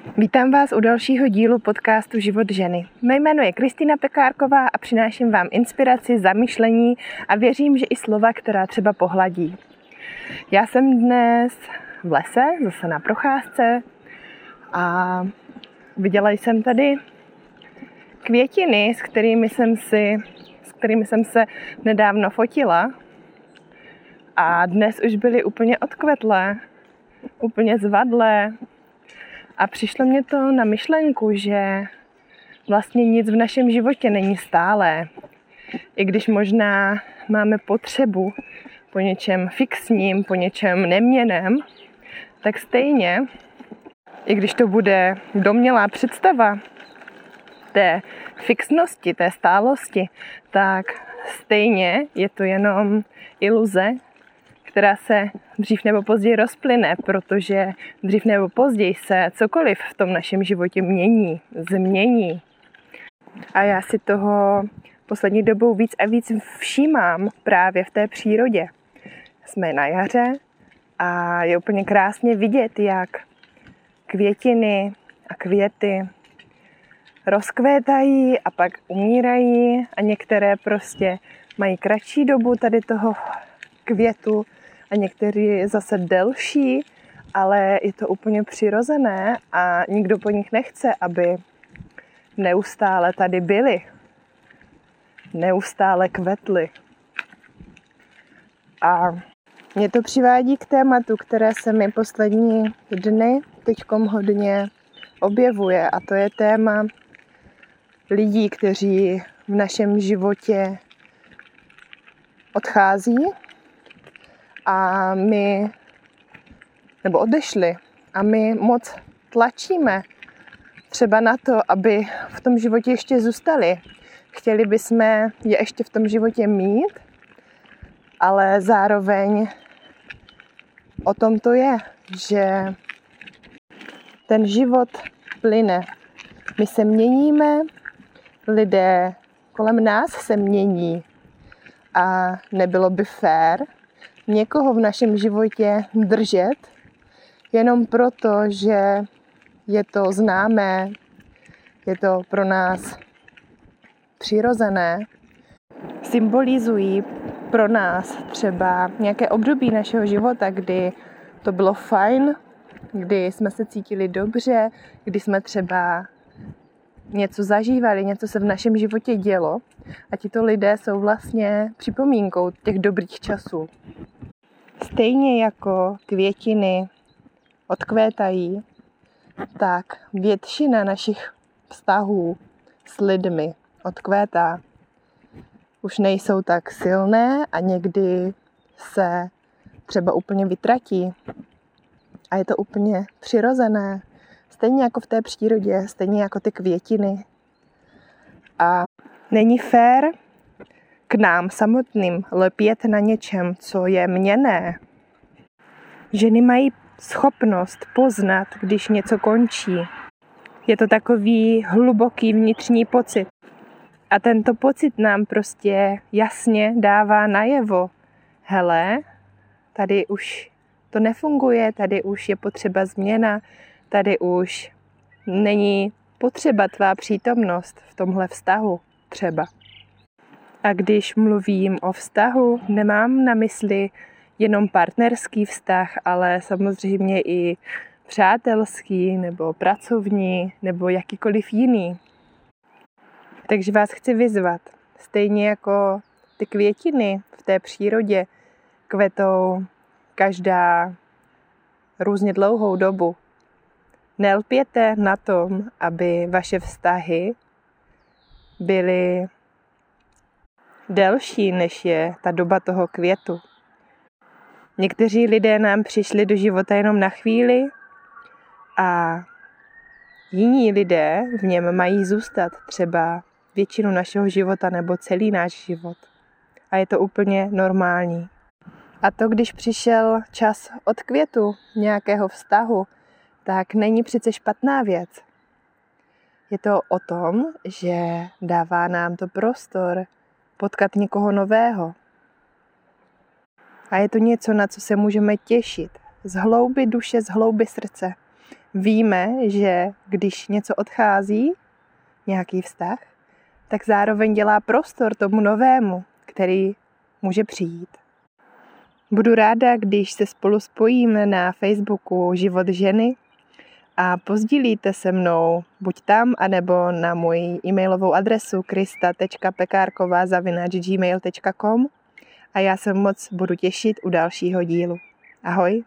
Vítám vás u dalšího dílu podcastu Život ženy. Mé jméno je Kristýna Pekárková a přináším vám inspiraci, zamyšlení a věřím, že i slova, která třeba pohladí. Já jsem dnes v lese, zase na procházce a viděla jsem tady květiny, s kterými jsem si, s kterými jsem se nedávno fotila a dnes už byly úplně odkvetlé, úplně zvadlé, a přišlo mě to na myšlenku, že vlastně nic v našem životě není stálé. I když možná máme potřebu po něčem fixním, po něčem neměném, tak stejně, i když to bude domělá představa té fixnosti, té stálosti, tak stejně je to jenom iluze, která se dřív nebo později rozplyne, protože dřív nebo později se cokoliv v tom našem životě mění, změní. A já si toho poslední dobou víc a víc všímám právě v té přírodě. Jsme na jaře a je úplně krásně vidět, jak květiny a květy rozkvétají a pak umírají a některé prostě mají kratší dobu tady toho květu a někteří zase delší, ale je to úplně přirozené a nikdo po nich nechce, aby neustále tady byli, neustále kvetli. A mě to přivádí k tématu, které se mi poslední dny teďkom hodně objevuje a to je téma lidí, kteří v našem životě odchází a my, nebo odešli a my moc tlačíme třeba na to, aby v tom životě ještě zůstali. Chtěli bychom je ještě v tom životě mít, ale zároveň o tom to je, že ten život plyne. My se měníme, lidé kolem nás se mění a nebylo by fér, někoho v našem životě držet jenom proto, že je to známé, je to pro nás přirozené, symbolizují pro nás třeba nějaké období našeho života, kdy to bylo fajn, kdy jsme se cítili dobře, kdy jsme třeba něco zažívali, něco se v našem životě dělo a tito lidé jsou vlastně připomínkou těch dobrých časů. Stejně jako květiny odkvétají, tak většina našich vztahů s lidmi odkvétá. Už nejsou tak silné a někdy se třeba úplně vytratí. A je to úplně přirozené. Stejně jako v té přírodě, stejně jako ty květiny. A není fér k nám samotným lepět na něčem, co je měné. Ženy mají schopnost poznat, když něco končí. Je to takový hluboký vnitřní pocit. A tento pocit nám prostě jasně dává najevo. Hele, tady už to nefunguje, tady už je potřeba změna, tady už není potřeba tvá přítomnost v tomhle vztahu třeba. A když mluvím o vztahu, nemám na mysli jenom partnerský vztah, ale samozřejmě i přátelský nebo pracovní nebo jakýkoliv jiný. Takže vás chci vyzvat, stejně jako ty květiny v té přírodě kvetou každá různě dlouhou dobu. Nelpěte na tom, aby vaše vztahy byly delší, než je ta doba toho květu. Někteří lidé nám přišli do života jenom na chvíli a jiní lidé v něm mají zůstat třeba většinu našeho života nebo celý náš život. A je to úplně normální. A to, když přišel čas od květu nějakého vztahu, tak není přece špatná věc. Je to o tom, že dává nám to prostor potkat někoho nového. A je to něco, na co se můžeme těšit. Z hlouby duše, z hlouby srdce. víme, že když něco odchází, nějaký vztah, tak zároveň dělá prostor tomu novému, který může přijít. Budu ráda, když se spolu spojíme na Facebooku Život ženy a pozdílíte se mnou buď tam, anebo na moji e-mailovou adresu krista.pekárková.gmail.com a já se moc budu těšit u dalšího dílu. Ahoj!